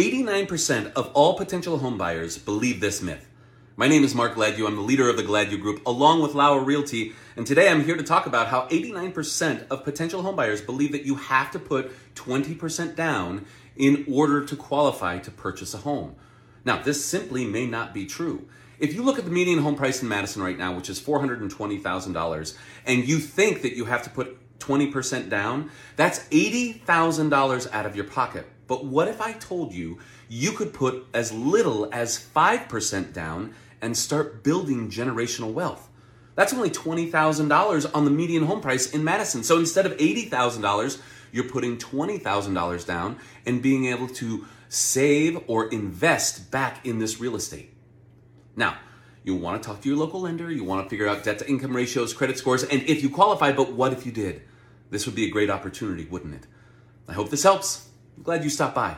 89% of all potential homebuyers believe this myth. My name is Mark Gladue. I'm the leader of the Gladue Group, along with Lauer Realty. And today I'm here to talk about how 89% of potential homebuyers believe that you have to put 20% down in order to qualify to purchase a home. Now, this simply may not be true. If you look at the median home price in Madison right now, which is $420,000, and you think that you have to put 20% down, that's $80,000 out of your pocket. But what if I told you you could put as little as 5% down and start building generational wealth? That's only $20,000 on the median home price in Madison. So instead of $80,000, you're putting $20,000 down and being able to save or invest back in this real estate. Now, you want to talk to your local lender, you want to figure out debt to income ratios, credit scores, and if you qualify, but what if you did? This would be a great opportunity, wouldn't it? I hope this helps. I'm glad you stopped by.